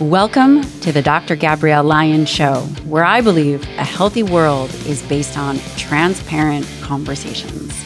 Welcome to the Dr. Gabrielle Lyon Show, where I believe a healthy world is based on transparent conversations.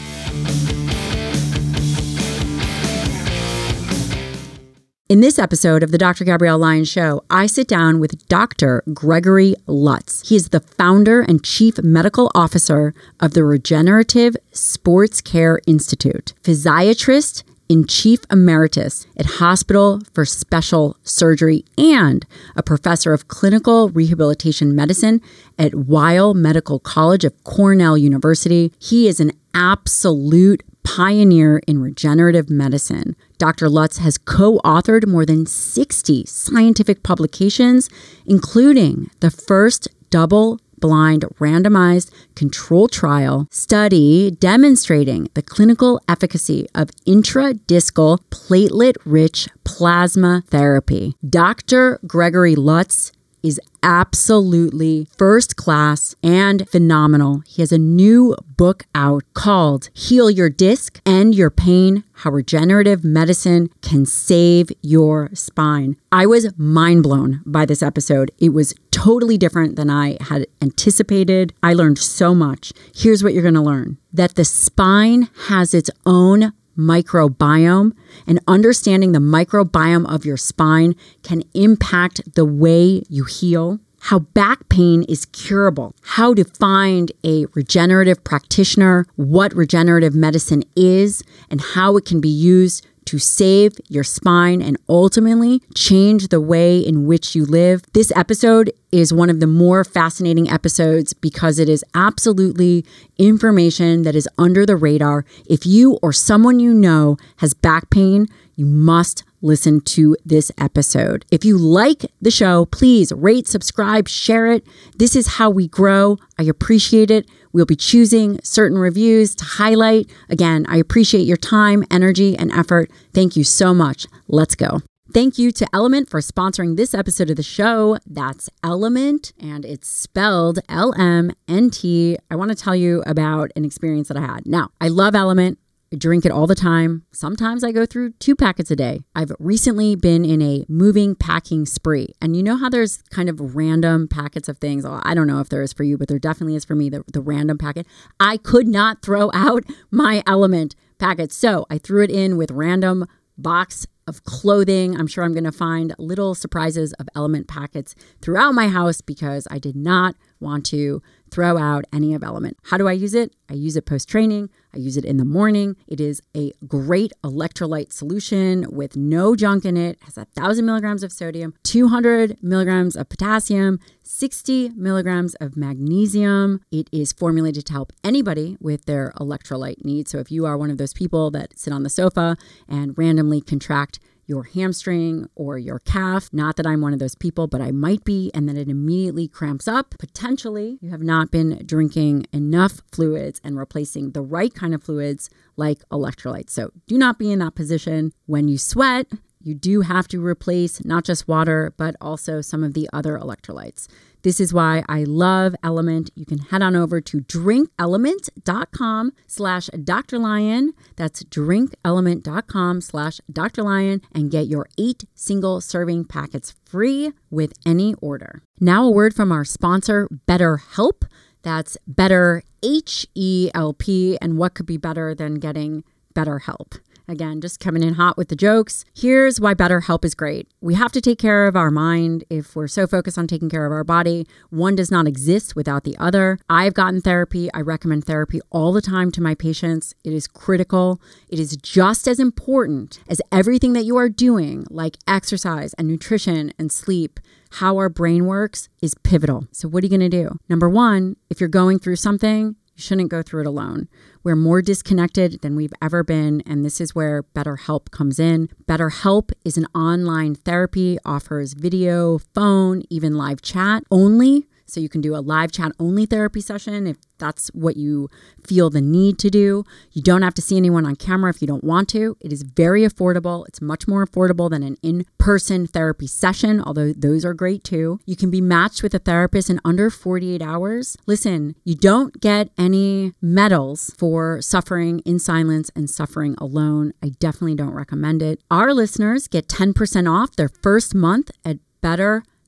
In this episode of the Dr. Gabrielle Lyon Show, I sit down with Dr. Gregory Lutz. He is the founder and chief medical officer of the Regenerative SportsCare Institute, physiatrist in Chief Emeritus at Hospital for Special Surgery and a professor of clinical rehabilitation medicine at Weill Medical College of Cornell University. He is an absolute pioneer in regenerative medicine. Dr. Lutz has co authored more than 60 scientific publications, including the first double blind, randomized control trial study demonstrating the clinical efficacy of intradiscal platelet rich plasma therapy. Dr. Gregory Lutz is absolutely first class and phenomenal. He has a new book out called Heal Your Disc and Your Pain How Regenerative Medicine Can Save Your Spine. I was mind blown by this episode. It was totally different than I had anticipated. I learned so much. Here's what you're going to learn that the spine has its own microbiome and understanding the microbiome of your spine can impact the way you heal, how back pain is curable, how to find a regenerative practitioner, what regenerative medicine is, and how it can be used to save your spine and ultimately change the way in which you live. This episode is one of the more fascinating episodes because it is absolutely information that is under the radar. If you or someone you know has back pain, you must listen to this episode. If you like the show, please rate, subscribe, share it. This is how we grow. I appreciate it. We'll be choosing certain reviews to highlight. Again, I appreciate your time, energy, and effort. Thank you so much. Let's go. Thank you to LMNT for sponsoring this episode of the show. That's LMNT, and it's spelled L M N T. I want to tell you about an experience that I had. Now, I love LMNT. I drink it all the time. Sometimes I go through two packets a day. I've recently been in a moving packing spree. And you know how there's kind of random packets of things? I don't know if there is for you, but there definitely is for me, the, the random packet. I could not throw out my LMNT packet. So I threw it in with random box of clothing. I'm sure I'm going to find little surprises of LMNT packets throughout my house because I did not want to throw out any of LMNT. How do I use it? I use it post training. I use it in the morning. It is a great electrolyte solution with no junk in it. has a thousand milligrams of sodium, 200 milligrams of potassium, 60 milligrams of magnesium. It is formulated to help anybody with their electrolyte needs. So if you are one of those people that sit on the sofa and randomly contract your hamstring or your calf. Not that I'm one of those people, but I might be, and then it immediately cramps up. Potentially, you have not been drinking enough fluids and replacing the right kind of fluids like electrolytes. So do not be in that position. When you sweat, you do have to replace not just water, but also some of the other electrolytes. This is why I love LMNT. You can head on over to drinklmnt.com slash Dr. Lyon. That's drinklmnt.com slash Dr. Lyon and get your eight single serving packets free with any order. Now a word from our sponsor, BetterHelp. That's better H E L P. And what could be better than getting better help? Again, just coming in hot with the jokes. Here's why BetterHelp is great. We have to take care of our mind if we're so focused on taking care of our body. One does not exist without the other. I've gotten therapy. I recommend therapy all the time to my patients. It is critical. It is just as important as everything that you are doing, like exercise and nutrition and sleep how our brain works is pivotal. So, what are you going to do? Number one, if you're going through something, you shouldn't go through it alone. We're more disconnected than we've ever been, and this is where BetterHelp comes in. BetterHelp is an online therapy, offers video, phone, even live chat only so you can do a live chat only therapy session if that's what you feel the need to do. You don't have to see anyone on camera if you don't want to. It is very affordable. It's much more affordable than an in person therapy session, although those are great too. You can be matched with a therapist in under 48 hours. Listen, you don't get any medals for suffering in silence and suffering alone. I definitely don't recommend it. Our listeners get 10% off their first month at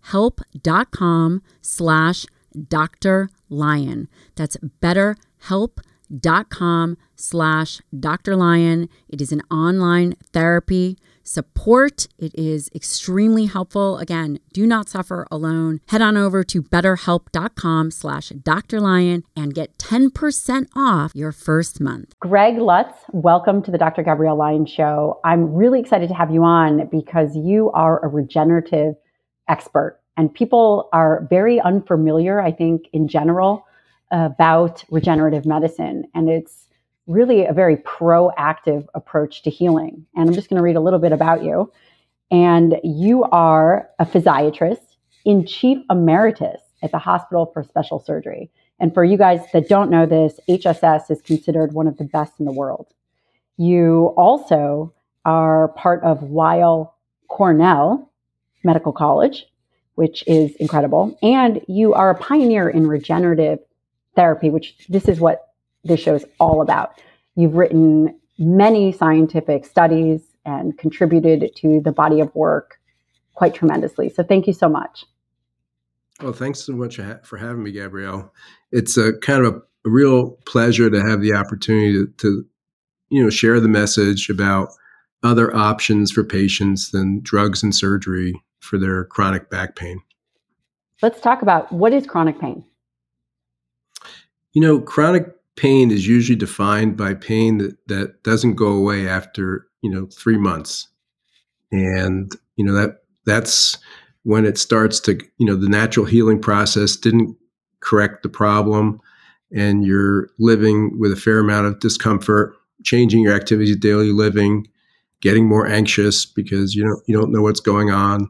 betterhelp.com slash Dr. Lyon. That's betterhelp.com slash Dr. Lyon. It is an online therapy support. It is extremely helpful. Again, do not suffer alone. Head on over to betterhelp.com slash Dr. Lyon and get 10% off your first month. Greg Lutz, welcome to the Dr. Gabrielle Lyon Show. I'm really excited to have you on because you are a regenerative expert and people are very unfamiliar, I think, in general about regenerative medicine. And it's really a very proactive approach to healing. And I'm just going to read a little bit about you. And you are a physiatrist in chief emeritus at the Hospital for Special Surgery. And for you guys that don't know this, HSS is considered one of the best in the world. You also are part of Weill Cornell Medical College, which is incredible. And you are a pioneer in regenerative therapy, which this is what this show is all about. You've written many scientific studies and contributed to the body of work quite tremendously. So thank you so much. Well, thanks so much for having me, Gabrielle. It's a kind of a, a real pleasure to have the opportunity to, to, you know, share the message about other options for patients than drugs and surgery for their chronic back pain. Let's talk about what is chronic pain. You know, chronic pain is usually defined by pain that, that doesn't go away after you know three months and you know that that's when it starts to you know the natural healing process didn't correct the problem and you're living with a fair amount of discomfort changing your activities of daily living getting more anxious because you don't you don't know what's going on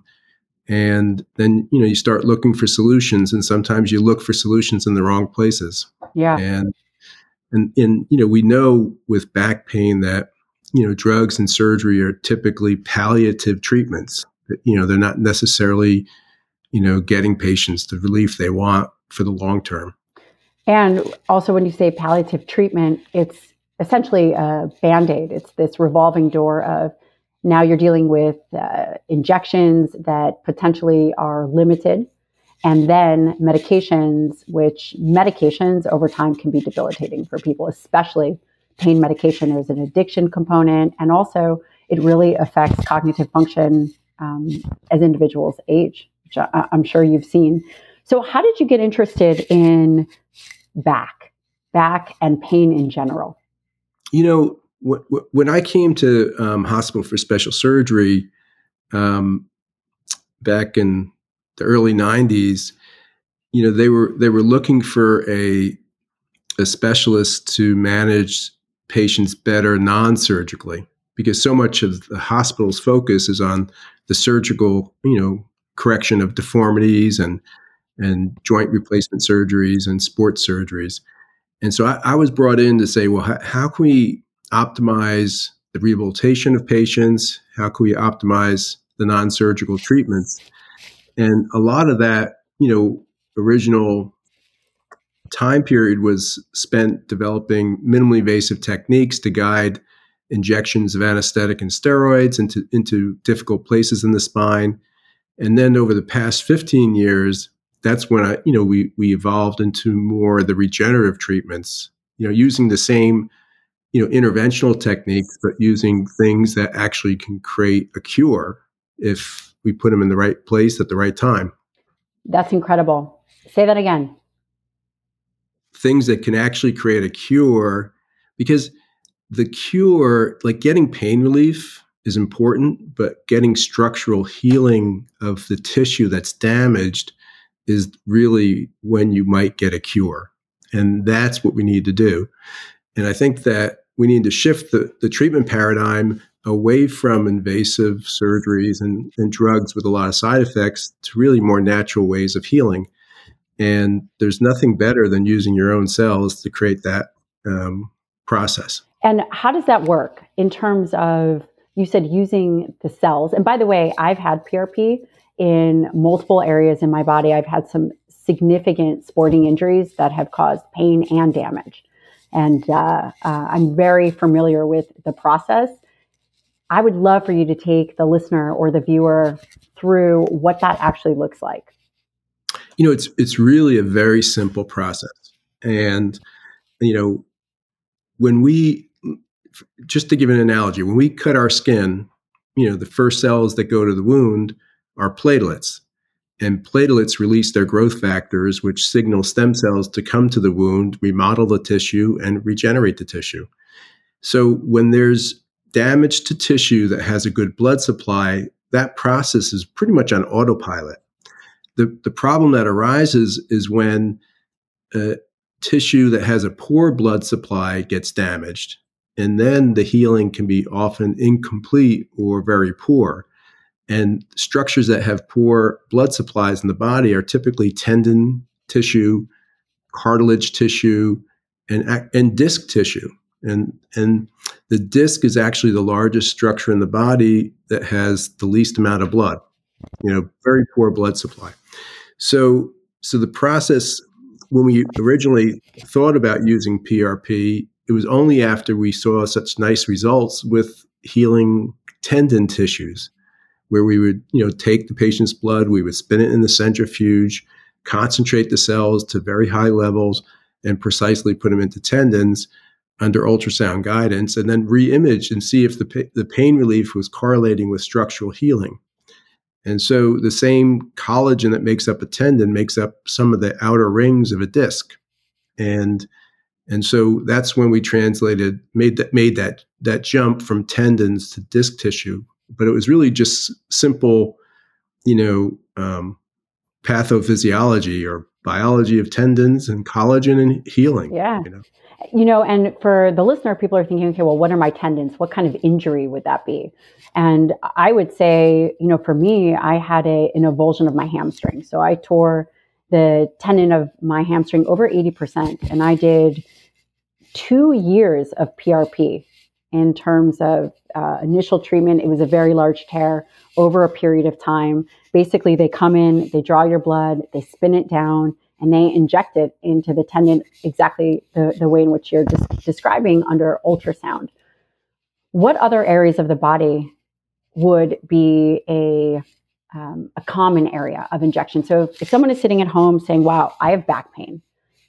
and then you know you start looking for solutions and sometimes you look for solutions in the wrong places yeah and and, and, you know, we know with back pain that, you know, drugs and surgery are typically palliative treatments. You know, they're not necessarily, you know, getting patients the relief they want for the long term. And also, when you say palliative treatment, it's essentially a band aid. It's this revolving door of now you're dealing with uh, injections that potentially are limited and then medications, which medications over time can be debilitating for people, especially pain medication. There's an addiction component, and also it really affects cognitive function um, as individuals age, which I, I'm sure you've seen. So, how did you get interested in back, back, and pain in general? You know, when I came to um, hospital for special surgery um, back in the early 90s you know they were they were looking for a a specialist to manage patients better non-surgically because so much of the hospital's focus is on the surgical you know correction of deformities and and joint replacement surgeries and sports surgeries. And so I, I was brought in to say well how, how can we optimize the rehabilitation of patients how can we optimize the non-surgical treatments and a lot of that, you know, original time period was spent developing minimally invasive techniques to guide injections of anesthetic and steroids into, into difficult places in the spine. And then over the past 15 years, that's when I, you know, we we evolved into more the regenerative treatments, you know, using the same, you know, interventional techniques, but using things that actually can create a cure if we put them in the right place at the right time. That's incredible. Say that again. Things that can actually create a cure because the cure, like getting pain relief, is important, but getting structural healing of the tissue that's damaged is really when you might get a cure. And that's what we need to do. And I think that we need to shift the, the treatment paradigm away from invasive surgeries and, and drugs with a lot of side effects to really more natural ways of healing. And there's nothing better than using your own cells to create that um, process. And how does that work in terms of, you said using the cells? And by the way, I've had PRP in multiple areas in my body. I've had some significant sporting injuries that have caused pain and damage. And uh, uh, I'm very familiar with the process I would love for you to take the listener or the viewer through what that actually looks like. You know, it's it's really a very simple process. And you know, when we just to give an analogy, when we cut our skin, you know, the first cells that go to the wound are platelets. And platelets release their growth factors, which signal stem cells to come to the wound, remodel the tissue, and regenerate the tissue. So when there's damage to tissue that has a good blood supply, that process is pretty much on autopilot. The, the problem that arises is when uh, tissue that has a poor blood supply gets damaged, and then the healing can be often incomplete or very poor. And structures that have poor blood supplies in the body are typically tendon tissue, cartilage tissue, and, and disc tissue. And, and the disc is actually the largest structure in the body that has the least amount of blood, you know, very poor blood supply. So, so the process, when we originally thought about using PRP, it was only after we saw such nice results with healing tendon tissues where we would, you know, take the patient's blood, we would spin it in the centrifuge, concentrate the cells to very high levels, and precisely put them into tendons under ultrasound guidance, and then re-image and see if the the pain relief was correlating with structural healing. And so the same collagen that makes up a tendon makes up some of the outer rings of a disc, and and so that's when we translated made that made that that jump from tendons to disc tissue but it was really just simple, you know, um, pathophysiology or biology of tendons and collagen and healing. Yeah. You know? you know, and for the listener, people are thinking, okay, well, what are my tendons? What kind of injury would that be? And I would say, you know, for me, I had a, an avulsion of my hamstring. So I tore the tendon of my hamstring over 80%. And I did two years of PRP in terms of uh, initial treatment. It was a very large tear over a period of time. Basically, they come in, they draw your blood, they spin it down, and they inject it into the tendon exactly the, the way in which you're des- describing under ultrasound. What other areas of the body would be a um, a common area of injection. So if someone is sitting at home saying, "Wow, I have back pain,"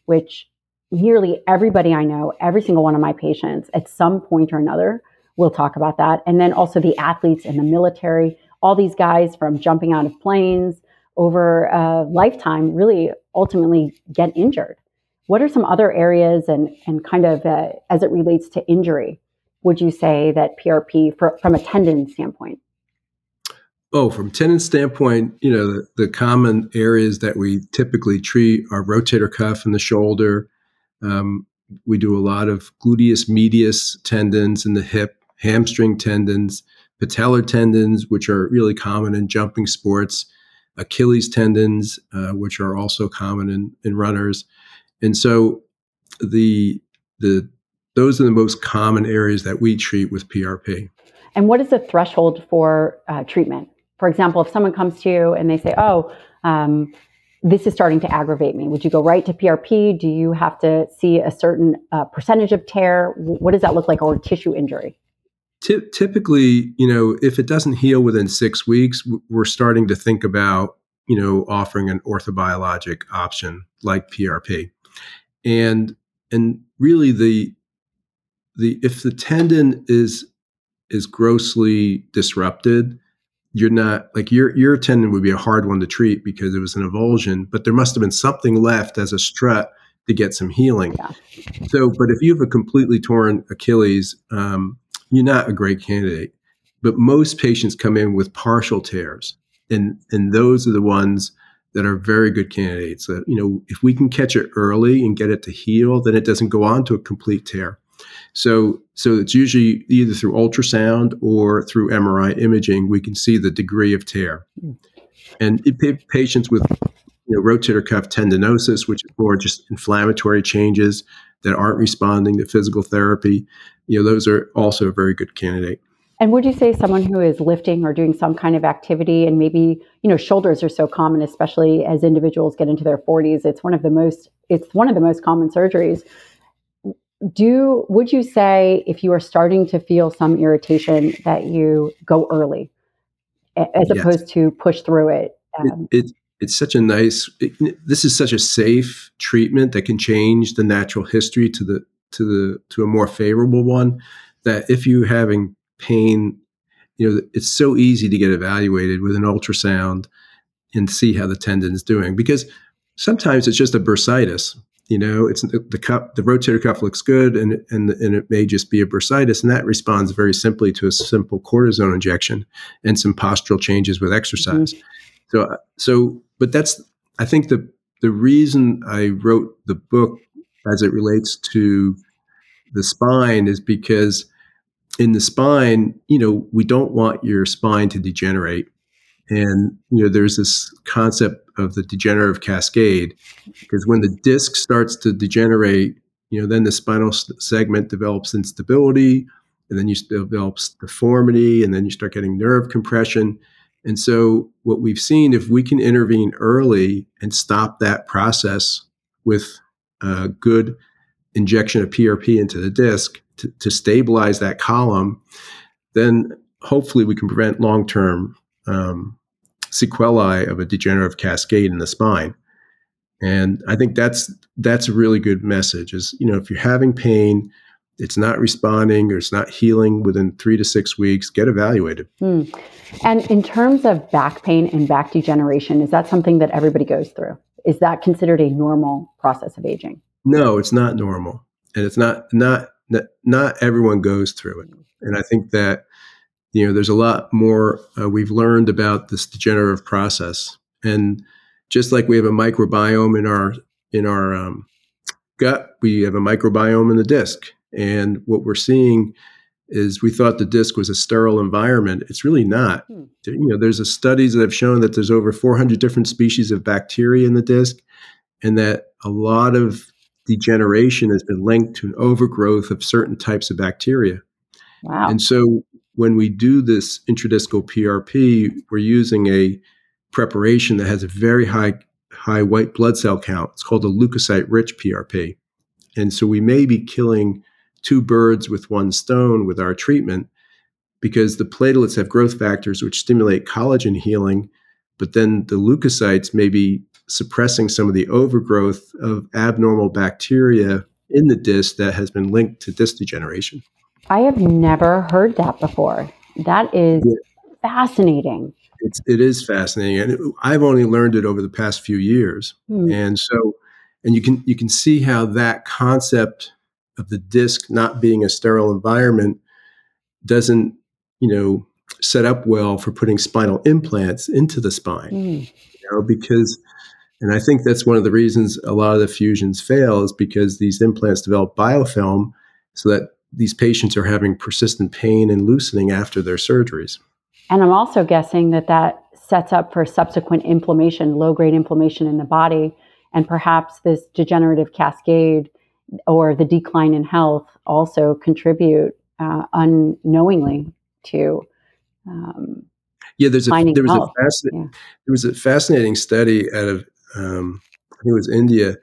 which nearly everybody I know, every single one of my patients, at some point or another, will talk about that. And then also the athletes in the military, all these guys from jumping out of planes over a lifetime really ultimately get injured. What are some other areas and, and kind of uh, as it relates to injury, would you say that PRP for, from a tendon standpoint? Oh, from tendon standpoint, you know, the, the common areas that we typically treat are rotator cuff in the shoulder, um, we do a lot of gluteus medius tendons in the hip, hamstring tendons, patellar tendons, which are really common in jumping sports, Achilles tendons, uh, which are also common in, in runners. And so the the those are the most common areas that we treat with PRP. And what is the threshold for uh, treatment? For example, if someone comes to you and they say, "Oh, um, this is starting to aggravate me. Would you go right to PRP? Do you have to see a certain uh, percentage of tear? What does that look like, or tissue injury? Typically, you know, if it doesn't heal within six weeks, we're starting to think about, you know, offering an orthobiologic option like PRP, and and really the the if the tendon is is grossly disrupted, you're not like your your tendon would be a hard one to treat because it was an avulsion, but there must have been something left as a strut to get some healing. Yeah. So, but if you have a completely torn Achilles, um, you're not a great candidate. But most patients come in with partial tears, and and those are the ones that are very good candidates. That you know, if we can catch it early and get it to heal, then it doesn't go on to a complete tear. So, so it's usually either through ultrasound or through MRI imaging, we can see the degree of tear. Hmm. And it, patients with you know, rotator cuff tendinosis, which is more just inflammatory changes that aren't responding to physical therapy, you know, those are also a very good candidate. And would you say someone who is lifting or doing some kind of activity and maybe, you know, shoulders are so common, especially as individuals get into their 40s, it's one of the most it's one of the most common surgeries do would you say if you are starting to feel some irritation that you go early as yes. opposed to push through it? Um, it, it it's such a nice it, this is such a safe treatment that can change the natural history to the to the to a more favorable one that if you're having pain you know it's so easy to get evaluated with an ultrasound and see how the tendon is doing because sometimes it's just a bursitis you know, it's the, the cup, the rotator cuff looks good, and and and it may just be a bursitis, and that responds very simply to a simple cortisone injection and some postural changes with exercise. Mm-hmm. So, so, but that's I think the the reason I wrote the book as it relates to the spine is because in the spine, you know, we don't want your spine to degenerate. And you know, there's this concept of the degenerative cascade, because when the disc starts to degenerate, you know, then the spinal segment develops instability, and then you develop deformity, and then you start getting nerve compression. And so, what we've seen, if we can intervene early and stop that process with a good injection of PRP into the disc to, to stabilize that column, then hopefully we can prevent long term um, sequelae of a degenerative cascade in the spine. And I think that's that's a really good message. Is you know if you're having pain, it's not responding or it's not healing within three to six weeks, get evaluated. Hmm. And in terms of back pain and back degeneration, is that something that everybody goes through? Is that considered a normal process of aging? No, it's not normal, and it's not not not everyone goes through it. And I think that you know, there's a lot more uh, we've learned about this degenerative process, and just like we have a microbiome in our in our um, gut, we have a microbiome in the disc, and what we're seeing is we thought the disc was a sterile environment. It's really not. Hmm. You know, there's a studies that have shown that there's over 400 different species of bacteria in the disc, and that a lot of degeneration has been linked to an overgrowth of certain types of bacteria. Wow. And so when we do this intradiscal PRP, we're using a preparation that has a very high high white blood cell count. It's called a leukocyte rich PRP. And so we may be killing two birds with one stone with our treatment because the platelets have growth factors which stimulate collagen healing, but then the leukocytes may be suppressing some of the overgrowth of abnormal bacteria in the disc that has been linked to disc degeneration. I have never heard that before. That is yeah. fascinating. It's it is fascinating, and it, I've only learned it over the past few years. Hmm. And so, and you can you can see how that concept of the disc not being a sterile environment doesn't you know set up well for putting spinal implants into the spine. Hmm. You know, because and I think that's one of the reasons a lot of the fusions fail is because these implants develop biofilm so that these patients are having persistent pain and loosening after their surgeries. And I'm also guessing that that sets up for subsequent inflammation, low grade inflammation in the body, and perhaps this degenerative cascade or the decline in health also contribute uh, unknowingly to. Um, yeah, there's a there was a fascinating yeah. there was a fascinating study out of um, I think it was India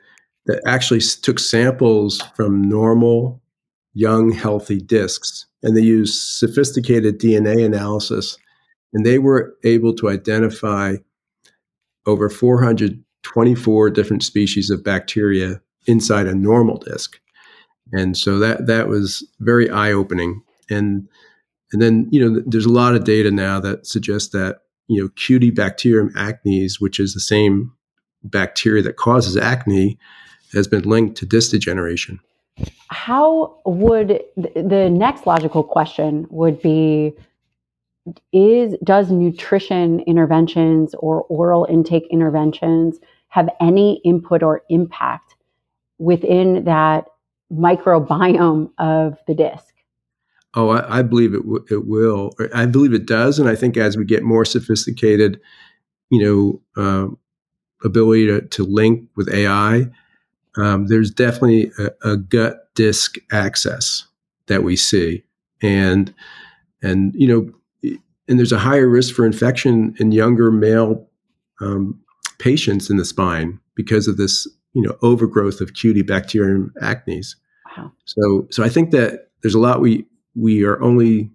that actually took samples from normal young, healthy discs. And they used sophisticated DNA analysis, and they were able to identify over 424 different species of bacteria inside a normal disc. And so that that was very eye-opening. And and then you know there's a lot of data now that suggests that you know Cutibacterium acnes, which is the same bacteria that causes acne, has been linked to disc degeneration how would the next logical question would be is does nutrition interventions or oral intake interventions have any input or impact within that microbiome of the disc. Oh i, I believe it, w- it will. I believe it does and i think as we get more sophisticated you know uh, ability to, to link with ai um, there's definitely a, a, gut disc axis that we see, and and you know, and there's a higher risk for infection in younger male um, patients in the spine because of this you know overgrowth of Cutibacterium acnes. Wow. So, so I think that there's a lot we we are only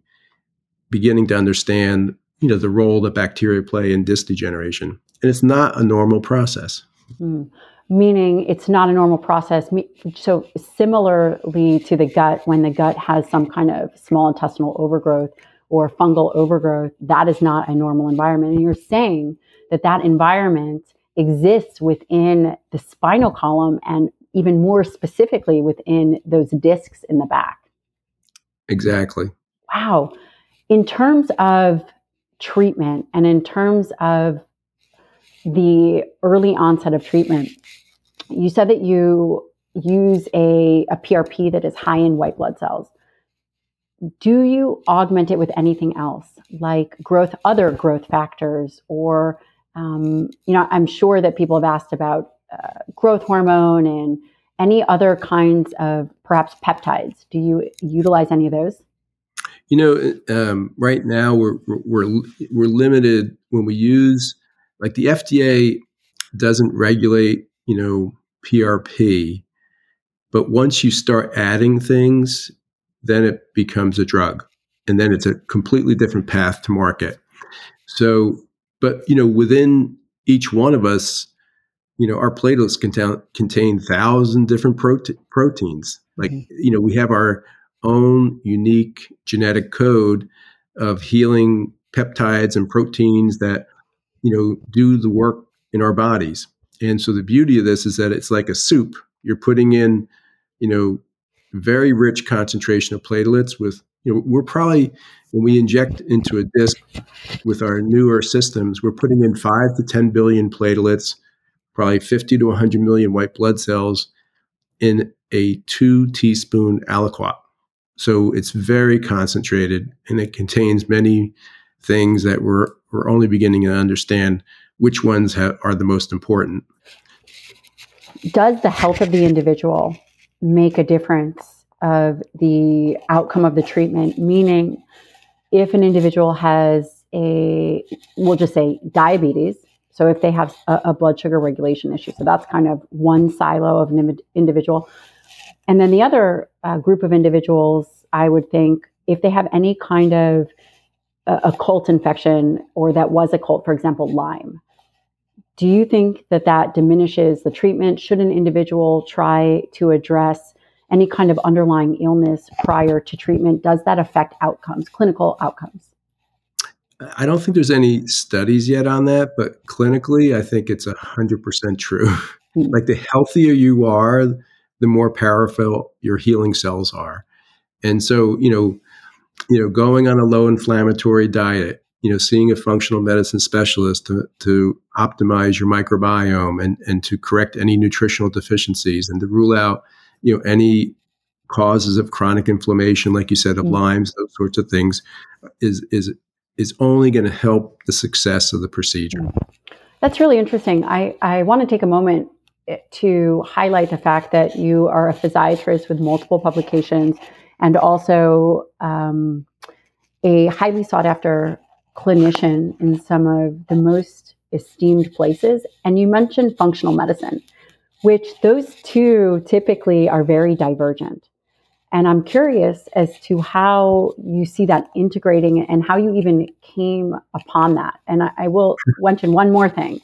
beginning to understand, you know, the role that bacteria play in disc degeneration, and it's not a normal process. Mm. Meaning, it's not a normal process. So, similarly to the gut, when the gut has some kind of small intestinal overgrowth or fungal overgrowth, that is not a normal environment. And you're saying that that environment exists within the spinal column and even more specifically within those discs in the back. Exactly. Wow. In terms of treatment and in terms of the early onset of treatment, you said that you use a, a PRP that is high in white blood cells. Do you augment it with anything else, like growth, other growth factors, or um, you know, I'm sure that people have asked about uh, growth hormone and any other kinds of perhaps peptides. Do you utilize any of those? You know, um, right now we're, we're we're limited when we use like the FDA doesn't regulate you know PRP, but once you start adding things, then it becomes a drug, and then it's a completely different path to market. So but you know, within each one of us, you know, our platelets contain contain thousand different prote- proteins. Like mm-hmm. you know, we have our own unique genetic code of healing peptides and proteins that you know do the work in our bodies. And so the beauty of this is that it's like a soup. You're putting in, you know, very rich concentration of platelets with you know, we're probably when we inject into a disc with our newer systems, we're putting in five to 10 billion platelets, probably 50 to 100 million white blood cells in a two teaspoon aliquot. So it's very concentrated and it contains many things that we're, we're only beginning to understand which ones have, are the most important. Does the health of the individual make a difference of the outcome of the treatment, meaning if an individual has a, we'll just say diabetes, so if they have a, a blood sugar regulation issue, so that's kind of one silo of an individual. And then the other uh, group of individuals, I would think, if they have any kind of uh, occult infection or that was occult, for example, Lyme, do you think that that diminishes the treatment? Should an individual try to address any kind of underlying illness prior to treatment, does that affect outcomes, clinical outcomes? I don't think there's any studies yet on that, but clinically, I think it's 100% true. Mm-hmm. like the healthier you are, the more powerful your healing cells are. And so, you know, you know, going on a low inflammatory diet, you know, seeing a functional medicine specialist to, to optimize your microbiome and, and to correct any nutritional deficiencies and to rule out you know any causes of chronic inflammation, like you said, of mm-hmm. Lyme's, those sorts of things, is is is only going to help the success of the procedure. That's really interesting. I, I want to take a moment eh, to highlight the fact that you are a physiatrist with multiple publications and also um, a highly sought after clinician in some of the most esteemed places. And you mentioned functional medicine which those two typically are very divergent. And I'm curious as to how you see that integrating and how you even came upon that. And I, I will mention one more thing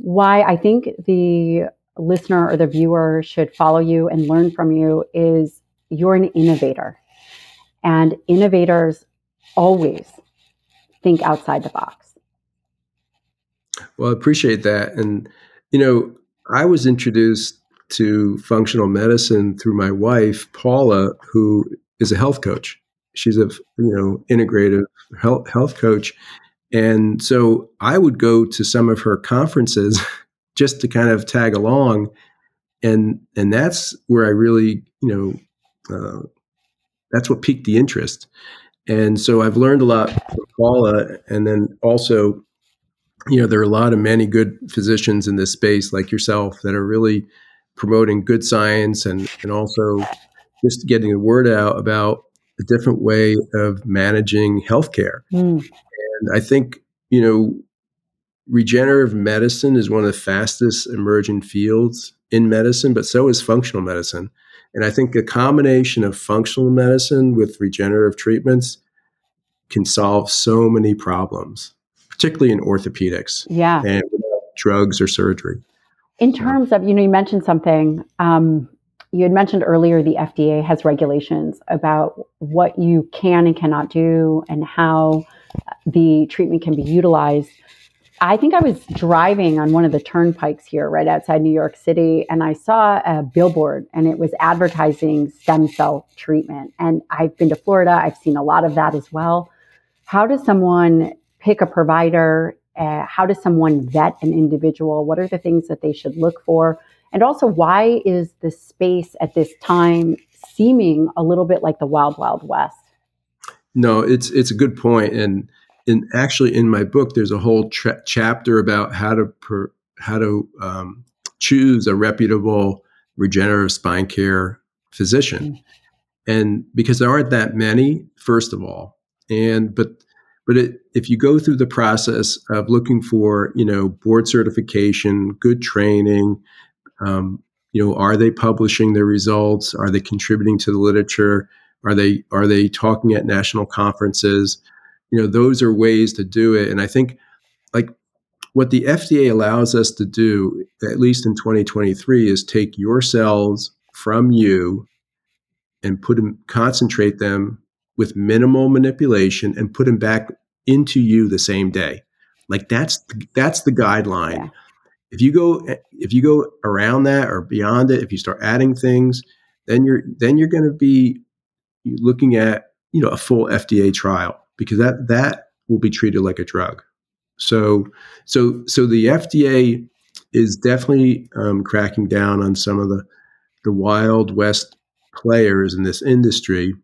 why I think the listener or the viewer should follow you and learn from you is you're an innovator. And innovators always think outside the box. Well, I appreciate that. And, you know, I was introduced to functional medicine through my wife, Paula, who is a health coach. She's a you know integrative health health coach, and so I would go to some of her conferences just to kind of tag along, and and that's where I really you know uh, that's what piqued the interest, and so I've learned a lot from Paula, and then also you know, there are a lot of many good physicians in this space like yourself that are really promoting good science and, and also just getting the word out about a different way of managing healthcare. Mm. And I think, you know, regenerative medicine is one of the fastest emerging fields in medicine, but so is functional medicine. And I think a combination of functional medicine with regenerative treatments can solve so many problems, particularly in orthopedics. Yeah. And drugs or surgery. In terms of, you know, you mentioned something. Um, you had mentioned earlier the FDA has regulations about what you can and cannot do and how the treatment can be utilized. I think I was driving on one of the turnpikes here right outside New York City and I saw a billboard and it was advertising stem cell treatment. And I've been to Florida, I've seen a lot of that as well. How does someone pick a provider? Uh, how does someone vet an individual? What are the things that they should look for? And also, why is the space at this time seeming a little bit like the wild, wild west? No, it's it's a good point, and in actually in my book, there's a whole tra- chapter about how to per, how to um, choose a reputable regenerative spine care physician, mm-hmm. and because there aren't that many, first of all, and but but it, if you go through the process of looking for you know board certification, good training, um, you know, are they publishing their results? Are they contributing to the literature? Are they are they talking at national conferences? You know, those are ways to do it. And I think like what the FDA allows us to do, at least in 2023, is take your cells from you and put them, concentrate them with minimal manipulation and put them back into you the same day. Like that's that's the guideline. Yeah if you go if you go around that or beyond it if you start adding things then you're then you're going to be looking at you know a full FDA trial because that that will be treated like a drug so so so the FDA is definitely um, cracking down on some of the the wild west players in this industry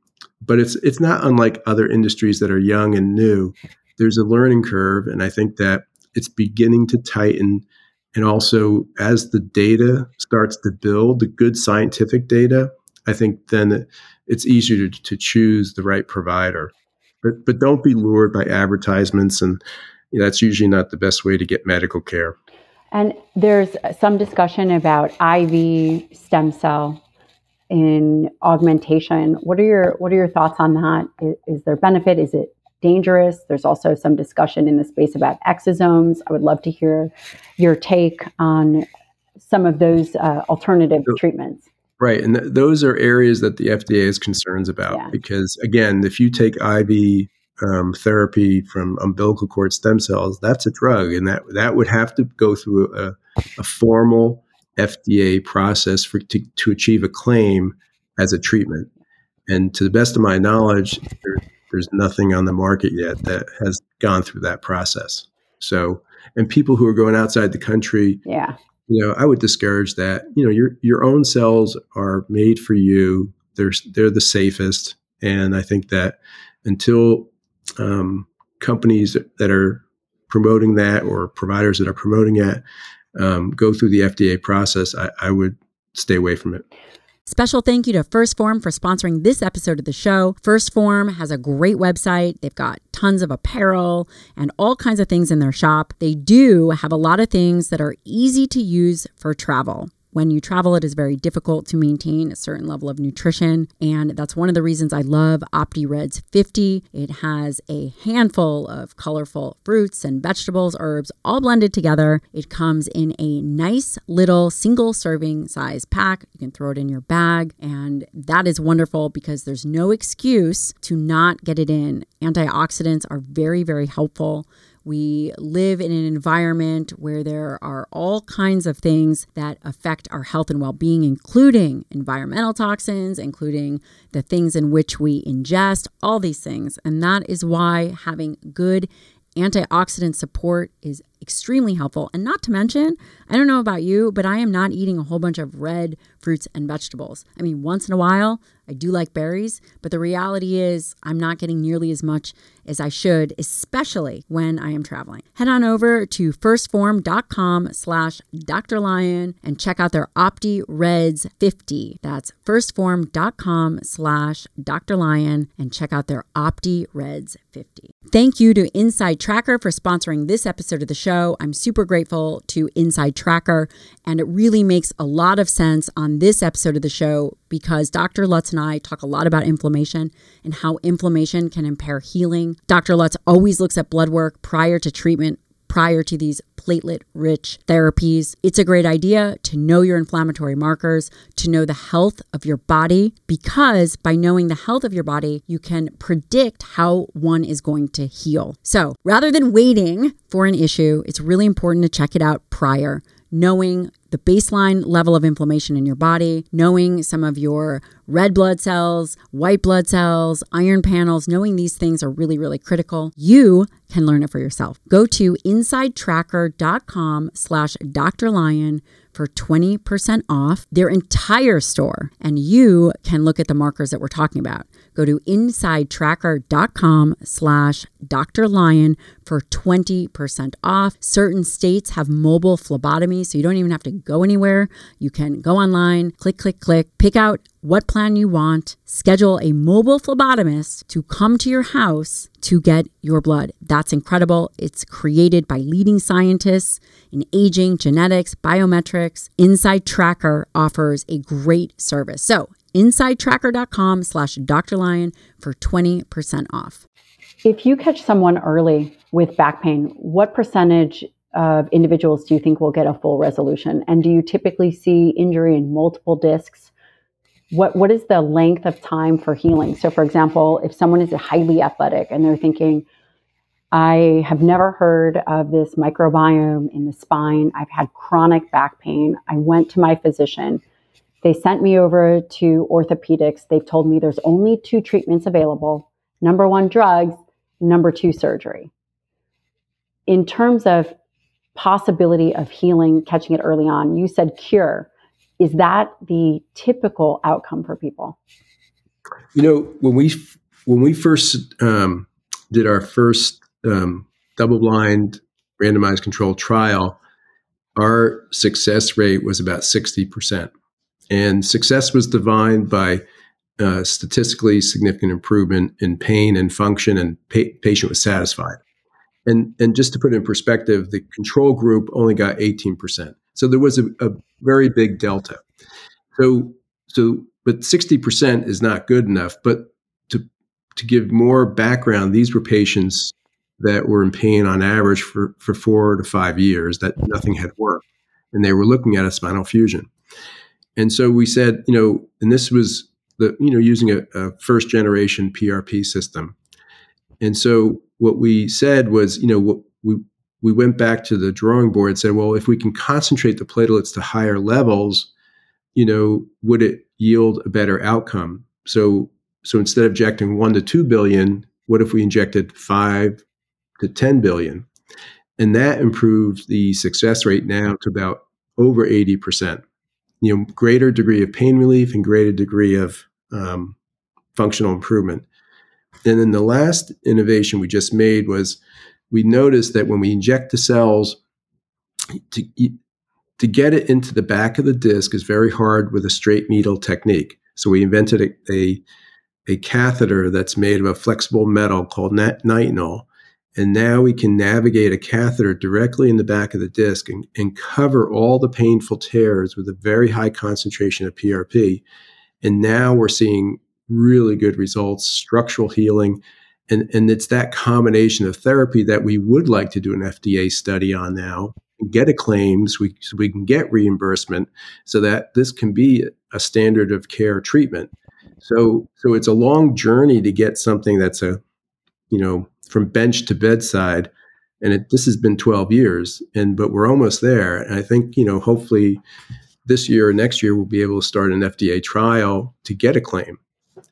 but it's it's not unlike other industries that are young and new there's a learning curve and i think that it's beginning to tighten and also, as the data starts to build, the good scientific data, I think then it's easier to, to choose the right provider. But, but don't be lured by advertisements, and you know, that's usually not the best way to get medical care. And there's some discussion about IV stem cell in augmentation. What are your what are your thoughts on that? Is, is there benefit? Is it dangerous. There's also some discussion in the space about exosomes. I would love to hear your take on some of those uh, alternative so, treatments. Right. And th- those are areas that the FDA is concerns about yeah. because, again, if you take IV um, therapy from umbilical cord stem cells, that's a drug. And that, that would have to go through a, a formal FDA process for, to, to achieve a claim as a treatment. And to the best of my knowledge, there, there's nothing on the market yet that has gone through that process. So, and people who are going outside the country, yeah, you know, I would discourage that. You know, your your own cells are made for you. They're they're the safest, and I think that until um, companies that are promoting that or providers that are promoting it um, go through the FDA process, I, I would stay away from it. Special thank you to 1st Phorm for sponsoring this episode of the show. 1st Phorm has a great website. They've got tons of apparel and all kinds of things in their shop. They do have a lot of things that are easy to use for travel. When you travel, it is very difficult to maintain a certain level of nutrition. And that's one of the reasons I love OptiReds 50. It has a handful of colorful fruits and vegetables, herbs, all blended together. It comes in a nice little single serving size pack. You can throw it in your bag. And that is wonderful because there's no excuse to not get it in. Antioxidants are very, very helpful. We live in an environment where there are all kinds of things that affect our health and well being, including environmental toxins, including the things in which we ingest, all these things. And that is why having good antioxidant support is extremely helpful. And not to mention, I don't know about you, but I am not eating a whole bunch of red fruits and vegetables. I mean, once in a while, I do like berries, but the reality is I'm not getting nearly as much as I should, especially when I am traveling. Head on over to 1stphorm.com slash Dr. Lyon and check out their Opti Reds 50. That's 1stphorm.com slash Dr. Lyon and check out their Opti Reds 50. Thank you to Inside Tracker for sponsoring this episode of the show. I'm super grateful to Inside Tracker, and it really makes a lot of sense on this episode of the show because Dr. Lutz and I talk a lot about inflammation and how inflammation can impair healing. Dr. Lutz always looks at blood work prior to treatment prior to these platelet rich therapies. It's a great idea to know your inflammatory markers, to know the health of your body, because by knowing the health of your body, you can predict how one is going to heal. So rather than waiting for an issue, it's really important to check it out prior knowing the baseline level of inflammation in your body, knowing some of your red blood cells, white blood cells, iron panels, knowing these things are really, really critical. You can learn it for yourself. Go to insidetracker.com slash Dr. Lyon for 20% off their entire store. And you can look at the markers that we're talking about. Go to insidetracker.com slash Dr. Lyon for 20% off. Certain states have mobile phlebotomy, so you don't even have to go anywhere. You can go online, click, click, click, pick out what plan you want, schedule a mobile phlebotomist to come to your house to get your blood. That's incredible. It's created by leading scientists in aging, genetics, biometrics. Inside Tracker offers a great service. So, insidetracker.com slash Dr. Lyon for 20% off. If you catch someone early with back pain, what percentage of individuals do you think will get a full resolution? And do you typically see injury in multiple discs? What, what is the length of time for healing? So, for example, if someone is highly athletic and they're thinking, I have never heard of this microbiome in the spine. I've had chronic back pain. I went to my physician. They sent me over to orthopedics. They've told me there's only two treatments available number one, drugs, number two, surgery. In terms of possibility of healing, catching it early on, you said cure. Is that the typical outcome for people? You know, when we when we first um, did our first um, double-blind randomized control trial, our success rate was about sixty percent, and success was defined by uh, statistically significant improvement in pain and function, and pa- patient was satisfied. And and just to put it in perspective, the control group only got 18%. So there was a, a very big delta. So so but 60% is not good enough. But to to give more background, these were patients that were in pain on average for, for four to five years that nothing had worked. And they were looking at a spinal fusion. And so we said, you know, and this was the, you know, using a, a first generation PRP system. And so what we said was, you know, we we went back to the drawing board and said, well, if we can concentrate the platelets to higher levels, you know, would it yield a better outcome? So so instead of injecting one to two billion, what if we injected five to 10 billion? And that improved the success rate now to about over 80%. You know, greater degree of pain relief and greater degree of um, functional improvement. And then the last innovation we just made was we noticed that when we inject the cells, to, to get it into the back of the disc is very hard with a straight needle technique. So we invented a, a, a catheter that's made of a flexible metal called nitinol. And now we can navigate a catheter directly in the back of the disc and, and cover all the painful tears with a very high concentration of PRP. And now we're seeing really good results, structural healing. And, and it's that combination of therapy that we would like to do an FDA study on now, get a claims, we, so we can get reimbursement so that this can be a standard of care treatment. So, so it's a long journey to get something that's a, you know, from bench to bedside. And it, this has been 12 years, and but we're almost there. And I think, you know, hopefully this year or next year we'll be able to start an FDA trial to get a claim.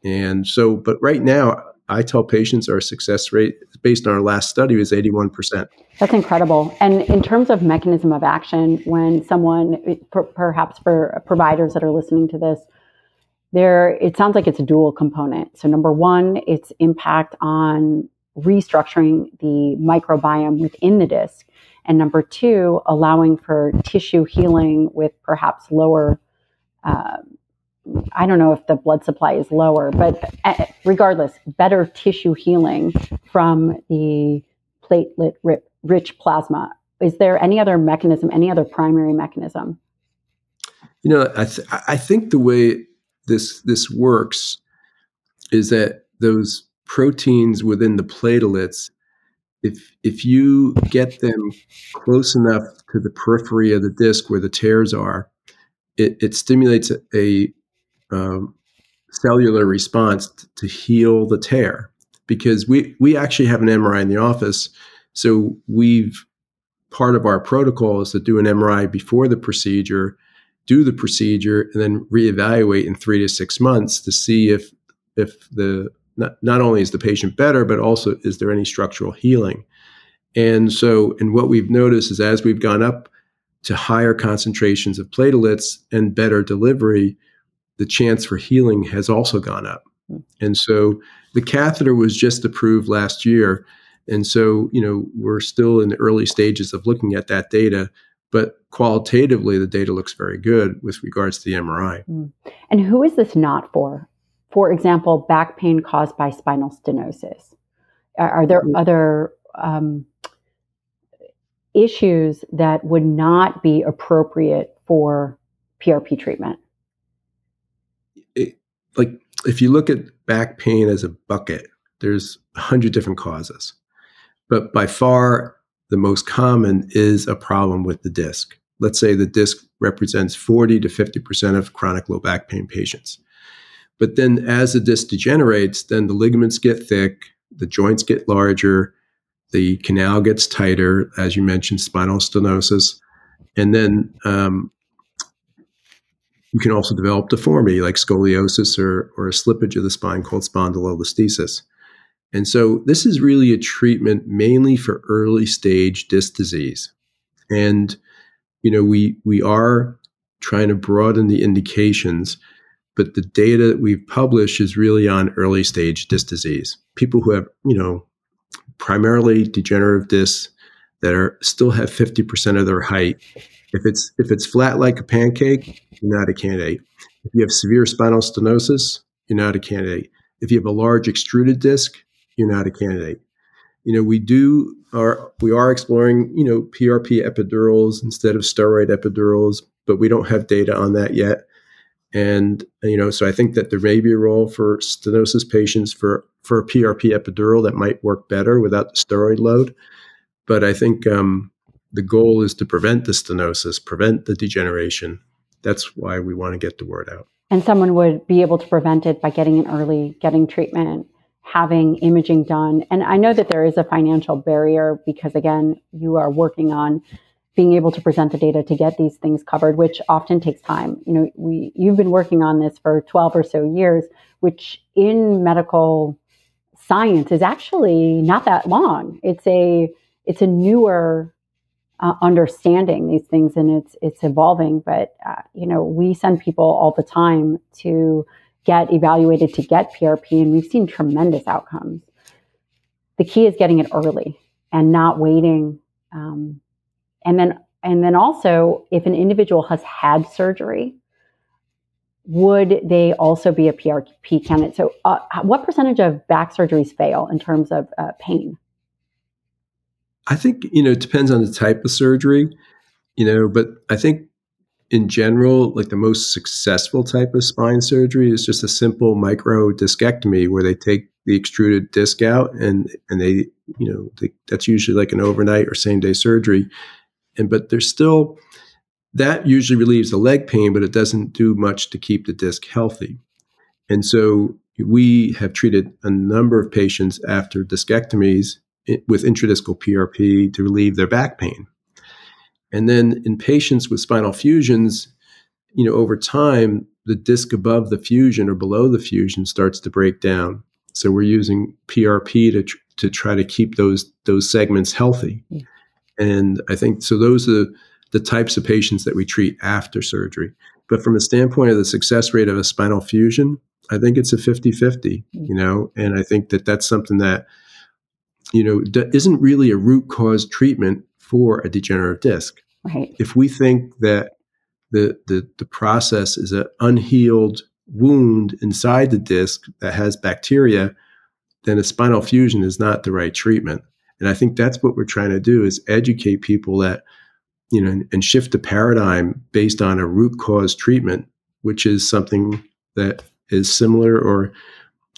And so, but right now, I tell patients our success rate based on our last study was 81%. That's incredible. And in terms of mechanism of action, when someone, per, perhaps for providers that are listening to this, there it sounds like it's a dual component. So number one, its impact on restructuring the microbiome within the disc, and number two, allowing for tissue healing with perhaps lower. Uh, I don't know if the blood supply is lower, but uh, regardless, better tissue healing from the platelet rich plasma. is there any other mechanism, any other primary mechanism? You know, I, th- I think the way this this works is that those proteins within the platelets, if if you get them close enough to the periphery of the disc where the tears are, it, it stimulates a, a um, cellular response t- to heal the tear. Because we we actually have an MRI in the office, so we've part of our protocol is to do an MRI before the procedure, do the procedure, and then reevaluate in three to six months to see if if the not, not only is the patient better, but also is there any structural healing. And so, and what we've noticed is as we've gone up to higher concentrations of platelets and better delivery, the chance for healing has also gone up. Hmm. And so the catheter was just approved last year. And so, you know, we're still in the early stages of looking at that data, but qualitatively, the data looks very good with regards to the MRI. Mm. And who is this not for? For example, back pain caused by spinal stenosis. Are, are there mm. other um, issues that would not be appropriate for PRP treatment? It, like, if you look at back pain as a bucket, there's a hundred different causes. But by far, the most common is a problem with the disc. Let's say the disc represents 40 to 50% of chronic low back pain patients. But then as the disc degenerates, then the ligaments get thick, the joints get larger, the canal gets tighter, as you mentioned, spinal stenosis. And then um, you can also develop deformity like scoliosis or, or a slippage of the spine called spondylolisthesis. And so this is really a treatment mainly for early stage disc disease. And, you know, we, we are trying to broaden the indications, but the data that we've published is really on early stage disc disease. People who have, you know, primarily degenerative discs that are still have 50% of their height. If it's if it's flat like a pancake, you're not a candidate. If you have severe spinal stenosis, you're not a candidate. If you have a large extruded disc, you're not a candidate. You know, we do are we are exploring, you know, PRP epidurals instead of steroid epidurals, but we don't have data on that yet. And you know, so I think that there may be a role for stenosis patients for for a PRP epidural that might work better without the steroid load. But I think um, the goal is to prevent the stenosis, prevent the degeneration. That's why we want to get the word out. And someone would be able to prevent it by getting in early, getting treatment, having imaging done. And I know that there is a financial barrier because, again, you are working on being able to present the data to get these things covered, which often takes time. You know, we you've been working on this for 12 or so years, which in medical science is actually not that long. It's a it's a newer uh, understanding these things, and it's it's evolving. But uh, you know, we send people all the time to get evaluated to get PRP, and we've seen tremendous outcomes. The key is getting it early and not waiting. Um, and then, and then also, if an individual has had surgery, would they also be a PRP candidate? So, uh, what percentage of back surgeries fail in terms of uh, pain? I think you know it depends on the type of surgery, you know, but I think in general, like the most successful type of spine surgery is just a simple micro discectomy where they take the extruded disc out and and they you know they, that's usually like an overnight or same day surgery, and but there's still that usually relieves the leg pain, but it doesn't do much to keep the disc healthy, and so we have treated a number of patients after discectomies eh, with intradiscal PRP to relieve their back pain. And then in patients with spinal fusions, you know, over time, the disc above the fusion or below the fusion starts to break down. So we're using PRP to, tr- to try to keep those those segments healthy. Yeah. And I think so. Those are the types of patients that we treat after surgery. But from a standpoint of the success rate of a spinal fusion, I think it's a 50 50, mm. you know, and I think that that's something that, you know, isn't really a root cause treatment for a degenerative disc. Right. If we think that the, the, the process is an unhealed wound inside the disc that has bacteria, then a spinal fusion is not the right treatment. And I think that's what we're trying to do is educate people that, you know, and, and shift the paradigm based on a root cause treatment, which is something that is similar or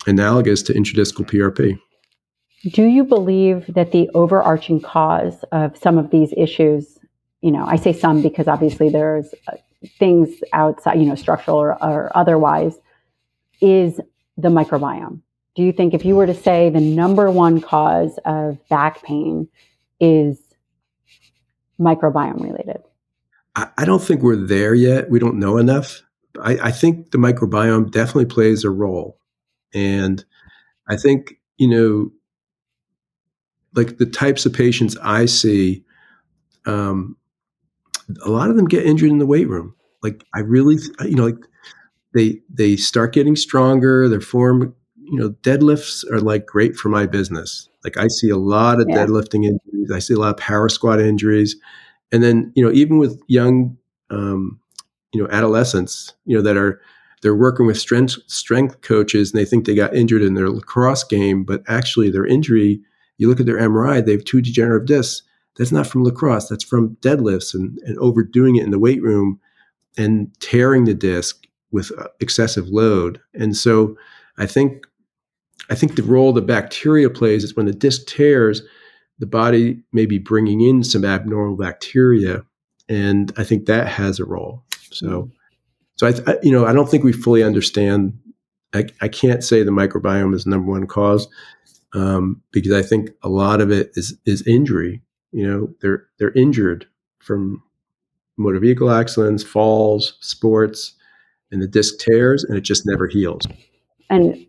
analogous to intradiscal PRP. Do you believe that the overarching cause of some of these issues, you know, I say some because obviously there's uh, things outside, you know, structural or, or otherwise, is the microbiome? Do you think if you were to say the number one cause of back pain is microbiome related? I, I don't think we're there yet. We don't know enough. I, I think the microbiome definitely plays a role. And I think, you know, like the types of patients I see, um, a lot of them get injured in the weight room. Like I really, you know, like they they start getting stronger. Their form, you know, deadlifts are like great for my business. Like I see a lot of yeah. deadlifting injuries. I see a lot of power squat injuries, and then you know, even with young, um, you know, adolescents, you know, that are they're working with strength strength coaches and they think they got injured in their lacrosse game, but actually their injury, you look at their MRI, they have two degenerative discs. That's not from lacrosse. That's from deadlifts and, and overdoing it in the weight room and tearing the disc with uh, excessive load. And so I think I think the role the bacteria plays is when the disc tears, the body may be bringing in some abnormal bacteria, and I think that has a role. So, mm-hmm. so I, I you know I don't think we fully understand. I, I can't say the microbiome is the number one cause um, because I think a lot of it is is injury. You know, they're they're injured from motor vehicle accidents, falls, sports, and the disc tears and it just never heals. And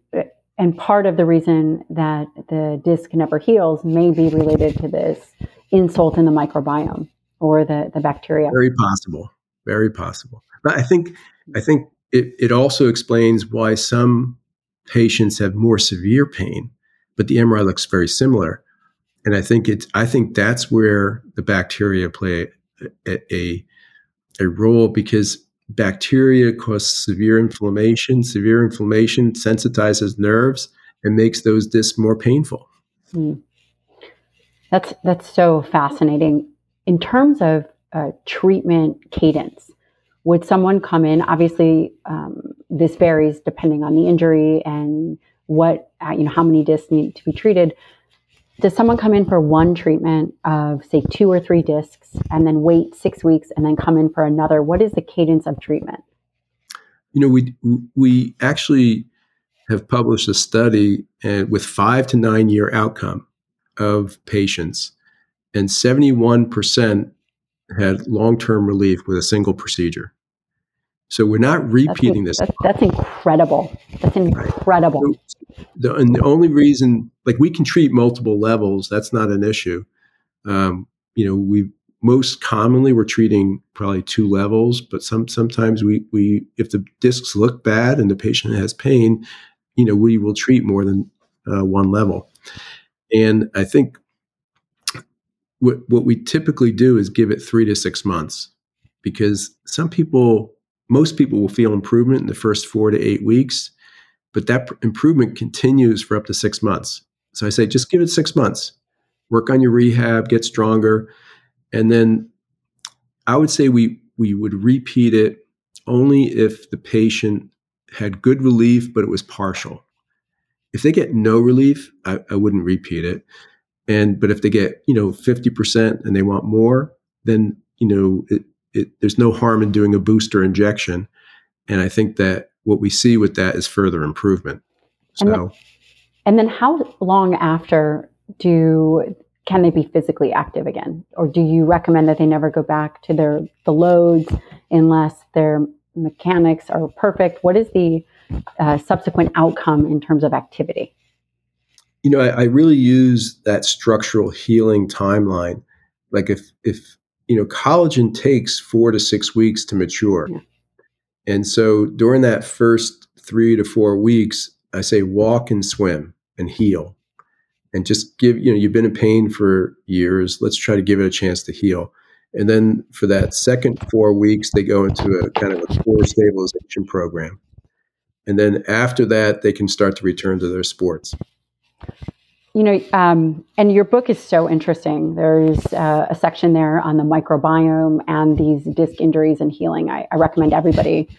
and part of the reason that the disc never heals may be related to this insult in the microbiome or the, the bacteria. Very possible. Very possible. But I think I think it, it also explains why some patients have more severe pain, but the MRI looks very similar. And I think it's I think that's where the bacteria play a, a, a role because bacteria cause severe inflammation. Severe inflammation sensitizes nerves and makes those discs more painful. Mm. That's that's so fascinating. In terms of uh, treatment cadence, would someone come in? Obviously, um, this varies depending on the injury and what uh, you know how many discs need to be treated does someone come in for one treatment of say two or three discs and then wait six weeks and then come in for another? What is the cadence of treatment? You know we we actually have published a study uh, with five to nine year outcome of patients and 71% had long-term relief with a single procedure so we're not repeating that's, this. That's, that's, incredible. That's incredible. Right. So the, and the only reason, like we can treat multiple levels, that's not an issue. Um, you know, we most commonly we're treating probably two levels, but some sometimes we we if the discs look bad and the patient has pain, you know, we will treat more than uh, one level. And I think what what we typically do is give it three to six months because some people most people will feel improvement in the first four to eight weeks, but that pr- improvement continues for up to six months. So I say, just give it six months, work on your rehab, get stronger. And then I would say we, we would repeat it only if the patient had good relief, but it was partial. If they get no relief, I, I wouldn't repeat it. And, but if they get, you know, 50% and they want more, then, you know, it, it, there's no harm in doing a booster injection. And I think that what we see with that is further improvement. So, and then, and then how long after do can they be physically active again, or do you recommend that they never go back to their the loads unless their mechanics are perfect? What is the uh, subsequent outcome in terms of activity? You know, I, I really use that structural healing timeline. Like if if you know, collagen takes four to six weeks to mature. Yeah. And so during that first three to four weeks, I say walk and swim and heal. And just give, you know, you've been in pain for years. Let's try to give it a chance to heal. And then for that second four weeks, they go into a kind of a core stabilization program. And then after that, they can start to return to their sports. You know, um, and your book is so interesting. There's uh, a section there on the microbiome and these disc injuries and healing. I, I recommend everybody,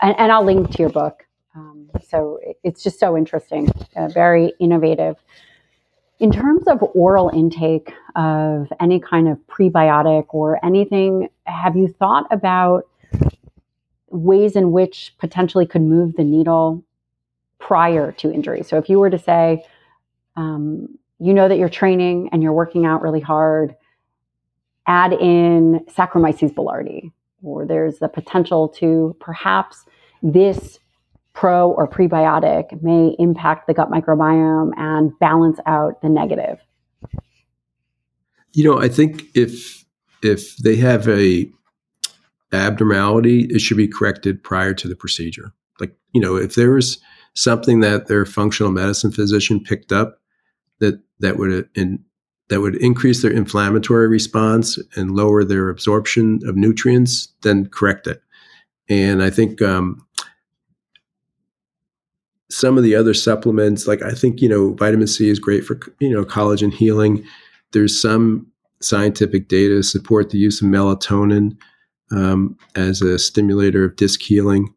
and, and, I'll link to your book. Um, so it's just so interesting, uh, very innovative. In terms of oral intake of any kind of prebiotic or anything, have you thought about ways in which potentially could move the needle prior to injury? So if you were to say, um, you know that you're training and you're working out really hard, add in Saccharomyces boulardii, or there's the potential to perhaps this pro or prebiotic may impact the gut microbiome and balance out the negative. You know, I think if if they have a abnormality, it should be corrected prior to the procedure. Like, you know, if there's something that their functional medicine physician picked up that would in, that would increase their inflammatory response and lower their absorption of nutrients, then correct it. And I think um, some of the other supplements, like I think you know, vitamin C is great for you know collagen healing. There's some scientific data support the use of melatonin um, as a stimulator of disc healing,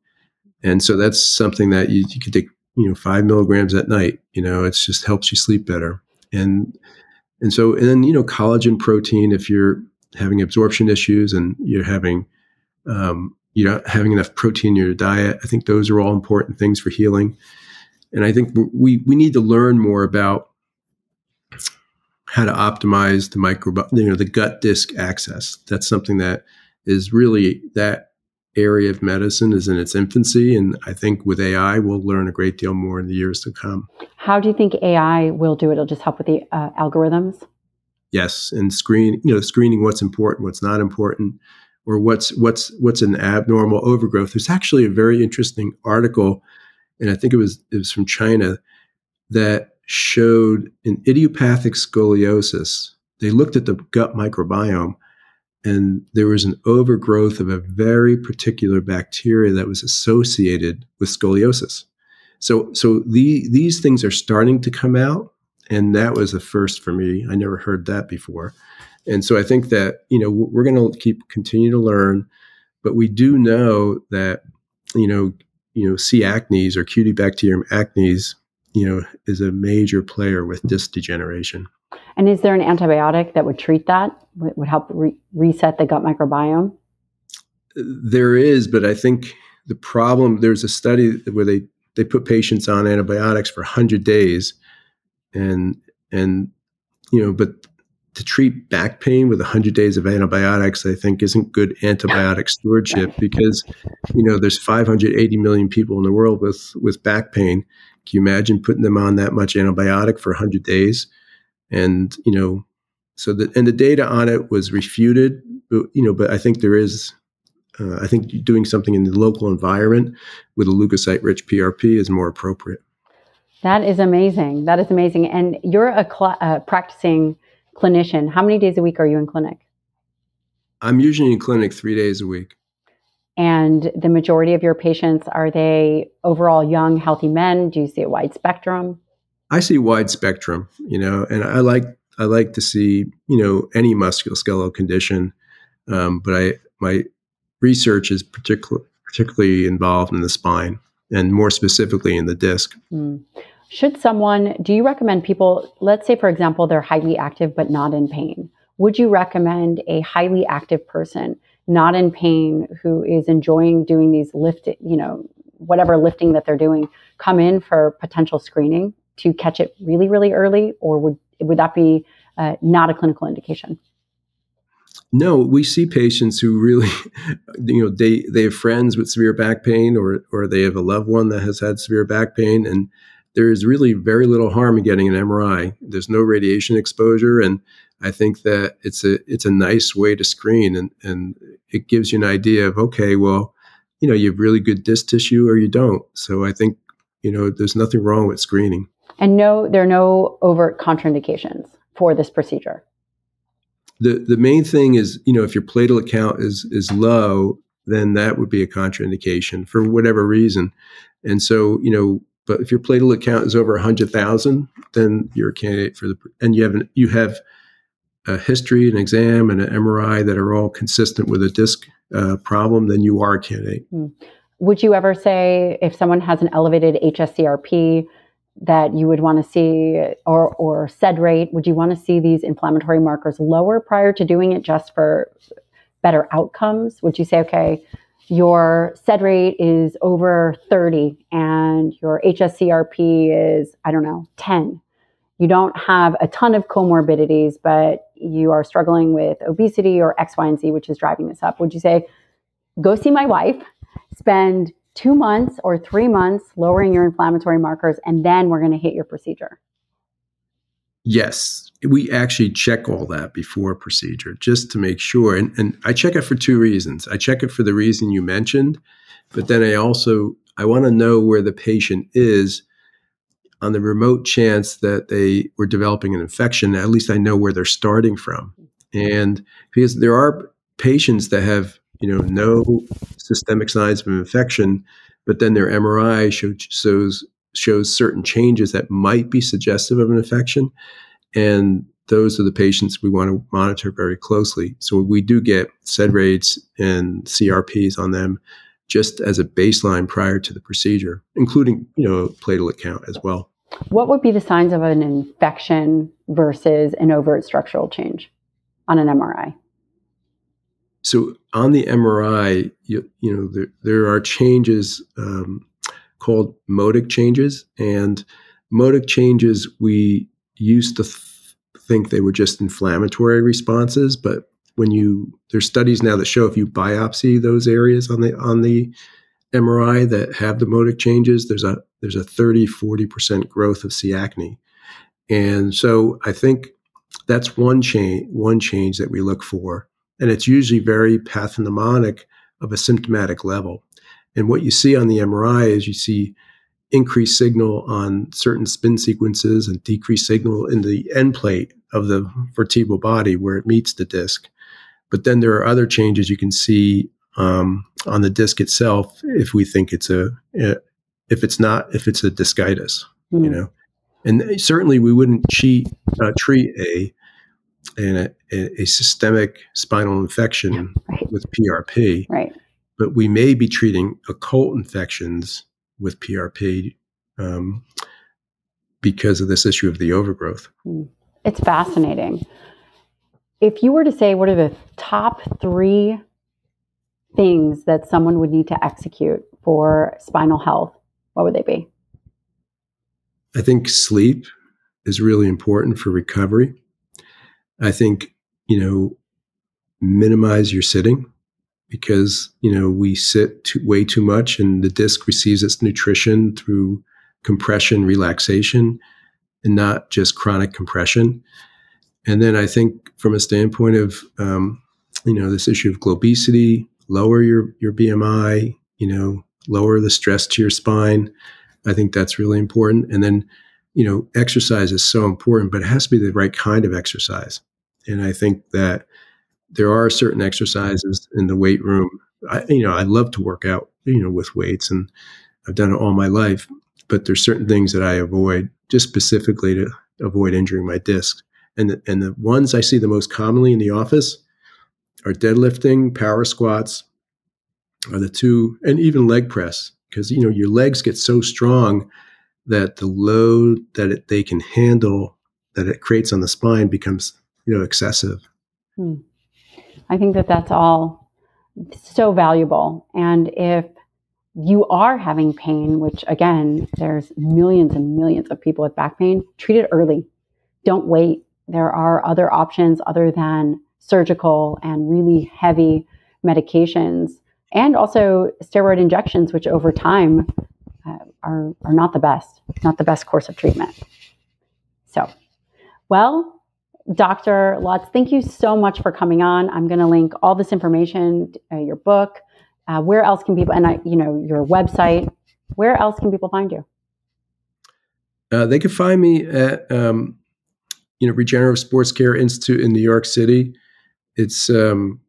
and so that's something that you, you could take you know five milligrams at night you know it just helps you sleep better and and so and then you know collagen protein if you're having absorption issues and you're having um, you're not having enough protein in your diet i think those are all important things for healing. And i think we we need to learn more about how to optimize the micro you know the gut disc axis. That's something that is really that area of medicine is in its infancy. And I think with AI, we'll learn a great deal more in the years to come. How do you think AI will do it? It'll just help with the uh, algorithms? Yes. And screen, you know, screening what's important, what's not important, or what's what's what's an abnormal overgrowth. There's actually a very interesting article, and I think it was it was from China that showed an idiopathic scoliosis. They looked at the gut microbiome and there was an overgrowth of a very particular bacteria that was associated with scoliosis. So, so the, these things are starting to come out, and that was a first for me. I never heard that before, and so I think that you know we're going to keep continue to learn, but we do know that you know you know C. acnes or Cutibacterium acnes you know is a major player with disc degeneration. And is there an antibiotic that would treat that? Would help re- reset the gut microbiome? There is, but I think the problem there's a study where they they put patients on antibiotics for 100 days and and you know but to treat back pain with 100 days of antibiotics i think isn't good antibiotic stewardship because you know there's 580 million people in the world with with back pain can you imagine putting them on that much antibiotic for 100 days? And you know so the and the data on it was refuted you know but i think there is uh, i think doing something in the local environment with a leukocyte rich prp is more appropriate. That is amazing. That is amazing. And you're a cl- uh, practicing clinician. How many days a week are you in clinic? I'm usually in clinic three days a week and the majority of your patients are they overall young healthy men do you see a wide spectrum I see wide spectrum, you know, and I like I like to see you know any musculoskeletal condition, um, but I my research is particular, particularly involved in the spine and more specifically in the disc. Mm. Should someone, do you recommend people, let's say, for example, they're highly active but not in pain? Would you recommend a highly active person, not in pain, who is enjoying doing these lift, you know, whatever lifting that they're doing, come in for potential screening to catch it really, really early, or would would that be uh, not a clinical indication? No, we see patients who really, you know, they they have friends with severe back pain, or or they have a loved one that has had severe back pain, and there is really very little harm in getting an MRI. There's no radiation exposure, and I think that it's a it's a nice way to screen, and and it gives you an idea of okay, well, you know, you have really good disc tissue or you don't. So I think you know, there's nothing wrong with screening. And no, there are no overt contraindications for this procedure. The the main thing is, you know, if your platelet count is is low, then that would be a contraindication for whatever reason. And so, you know, But if your platelet count is over 100,000, then you're a candidate for the, and you have, an, you have a history, an exam, and an MRI that are all consistent with a disc uh, problem, then you are a candidate. Hmm. Would you ever say if someone has an elevated HSCRP that you would want to see, or or SED rate, would you want to see these inflammatory markers lower prior to doing it just for better outcomes? Would you say, okay, your SED rate is over 30 and your HSCRP is, I don't know, 10. You don't have a ton of comorbidities, but you are struggling with obesity or X, Y, and Z, which is driving this up. Would you say, go see my wife, spend two months or three months lowering your inflammatory markers, and then we're going to hit your procedure? Yes, we actually check all that before procedure just to make sure. And, and I check it for two reasons. I check it for the reason you mentioned, but then I also I want to know where the patient is on the remote chance that they were developing an infection. At least I know where they're starting from. And because there are patients that have you know no systemic signs of infection, but then their MRI shows shows certain changes that might be suggestive of an infection. And those are the patients we want to monitor very closely. So we do get SED rates and CRPs on them just as a baseline prior to the procedure, including, you know, platelet count as well. What would be the signs of an infection versus an overt structural change on an MRI? So on the MRI, you, you know, there, there are changes um, called modic changes. And modic changes, we used to th- think they were just inflammatory responses, but when you there's studies now that show if you biopsy those areas on the on the MRI that have the modic changes, there's a there's a 30 40% growth of C. acne. And so I think that's one change one change that we look for. And it's usually very pathognomonic of a symptomatic level. And what you see on the MRI is you see increased signal on certain spin sequences and decreased signal in the end plate of the mm-hmm. vertebral body where it meets the disc. But then there are other changes you can see um, on the disc itself if we think it's a, if it's not if it's a discitis, mm. you hmm. know. And certainly we wouldn't cheat, uh, treat a, a, a systemic spinal infection yeah, right. with PRP. Right but we may be treating occult infections with PRP um, because of this issue of the overgrowth. Hmm. It's fascinating. If you were to say, what are the top three things that someone would need to execute for spinal health, what would they be? I think sleep is really important for recovery. I think, you know, minimize your sitting because you know we sit too, way too much and the disc receives its nutrition through compression relaxation and not just chronic compression and then i think from a standpoint of um, you know this issue of globesity lower your your bmi you know lower the stress to your spine i think that's really important and then you know exercise is so important but it has to be the right kind of exercise and i think that there are certain exercises in the weight room. I, you know, I love to work out, you know, with weights, and I've done it all my life. But there's certain things that I avoid just specifically to avoid injuring my disc. And the, and the ones I see the most commonly in the office are deadlifting, power squats, are the two, and even leg press, because you know your legs get so strong that the load that it, they can handle that it creates on the spine becomes you know excessive. Hmm. I think that that's all so valuable. And if you are having pain, which again, there's millions and millions of people with back pain, treat it early. Don't wait. There are other options other than surgical and really heavy medications and also steroid injections, which over time uh, are, are not the best, not the best course of treatment. So, well, Dr. Lutz, thank you so much for coming on. I'm going to link all this information, uh, your book. Uh, where else can people, and I, you know, your website. Where else can people find you? Uh, they can find me at, um, you know, Regenerative SportsCare Institute in New York City. It's um,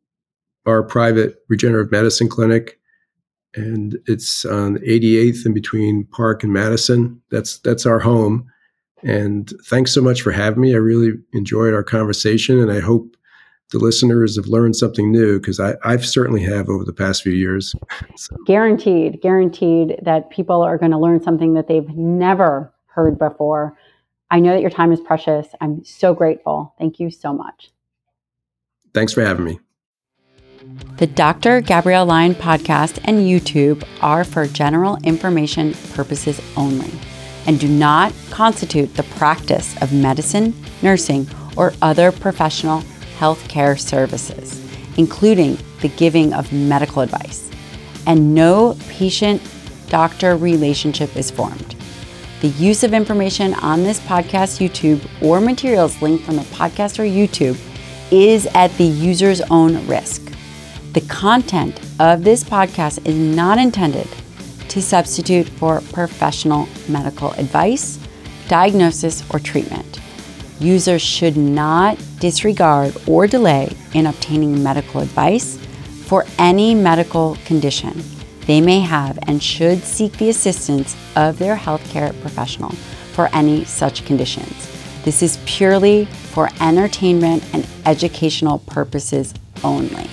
our private regenerative medicine clinic, and it's on 88th in between Park and Madison. That's that's our home. And thanks so much for having me. I really enjoyed our conversation, and I hope the listeners have learned something new because I, I've certainly have over the past few years. so. Guaranteed, guaranteed that people are going to learn something that they've never heard before. I know that your time is precious. I'm so grateful. Thank you so much. Thanks for having me. The Dr. Gabrielle Lyon podcast and YouTube are for general information purposes only and do not constitute the practice of medicine, nursing, or other professional healthcare services, including the giving of medical advice. And no patient doctor relationship is formed. The use of information on this podcast, YouTube, or materials linked from the podcast or YouTube is at the user's own risk. The content of this podcast is not intended to substitute for professional medical advice, diagnosis, or treatment. Users should not disregard or delay in obtaining medical advice for any medical condition they may have and should seek the assistance of their healthcare professional for any such conditions. This is purely for entertainment and educational purposes only.